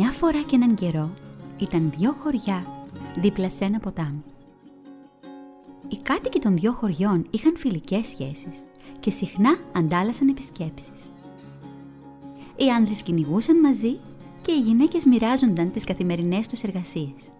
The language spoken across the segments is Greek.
φορά και έναν καιρό ήταν δύο χωριά δίπλα σε ένα ποτάμι. Οι κάτοικοι των δύο χωριών είχαν φιλικές σχέσεις και συχνά αντάλλασαν επισκέψεις. Οι άνδρες κυνηγούσαν μαζί και οι γυναίκες μοιράζονταν τις καθημερινές τους εργασίες.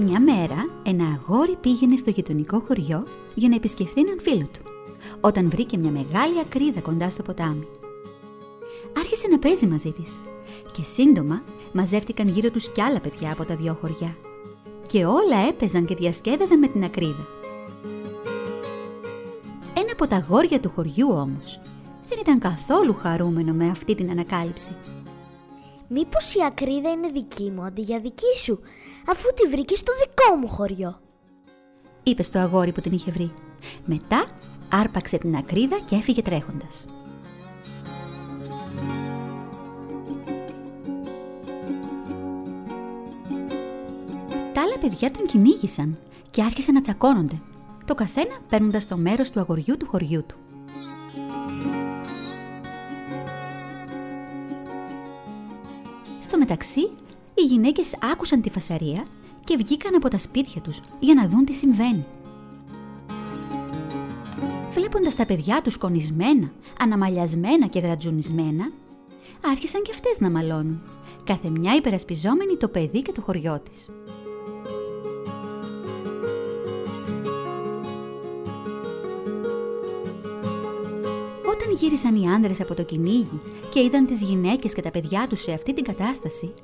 Μια μέρα, ένα αγόρι πήγαινε στο γειτονικό χωριό για να επισκεφθεί έναν φίλο του, όταν βρήκε μια μεγάλη ακρίδα κοντά στο ποτάμι. Άρχισε να παίζει μαζί της και σύντομα μαζεύτηκαν γύρω τους κι άλλα παιδιά από τα δυο χωριά και όλα έπαιζαν και διασκέδαζαν με την ακρίδα. Ένα από τα αγόρια του χωριού όμως δεν ήταν καθόλου χαρούμενο με αυτή την ανακάλυψη. Μήπως η ακρίδα είναι δική μου αντί για δική σου, αφού τη βρήκε στο δικό μου χωριό. Είπε στο αγόρι που την είχε βρει. Μετά άρπαξε την ακρίδα και έφυγε τρέχοντας. Τα άλλα παιδιά τον κυνήγησαν και άρχισαν να τσακώνονται, το καθένα παίρνοντας το μέρος του αγοριού του χωριού του. Στο μεταξύ, οι γυναίκες άκουσαν τη φασαρία και βγήκαν από τα σπίτια τους για να δουν τι συμβαίνει. Βλέποντας τα παιδιά τους κονισμένα, αναμαλιασμένα και γρατζουνισμένα, άρχισαν και αυτές να μαλώνουν, κάθε μια υπερασπιζόμενη το παιδί και το χωριό της. Όταν γύρισαν οι άνδρες από το κυνήγι και είδαν τις γυναίκες και τα παιδιά τους σε αυτή την κατάσταση,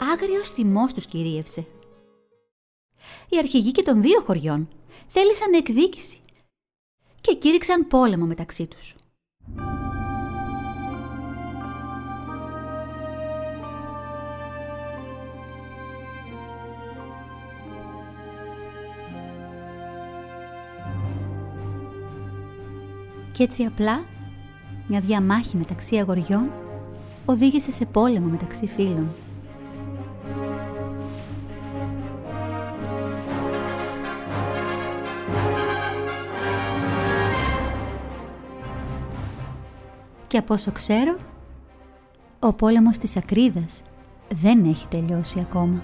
άγριος θυμός τους κυρίευσε. Οι αρχηγοί και των δύο χωριών θέλησαν εκδίκηση και κήρυξαν πόλεμο μεταξύ τους. Και έτσι απλά μια διαμάχη μεταξύ αγοριών οδήγησε σε πόλεμο μεταξύ φίλων. Και από όσο ξέρω, ο πόλεμος της ακρίδας δεν έχει τελειώσει ακόμα.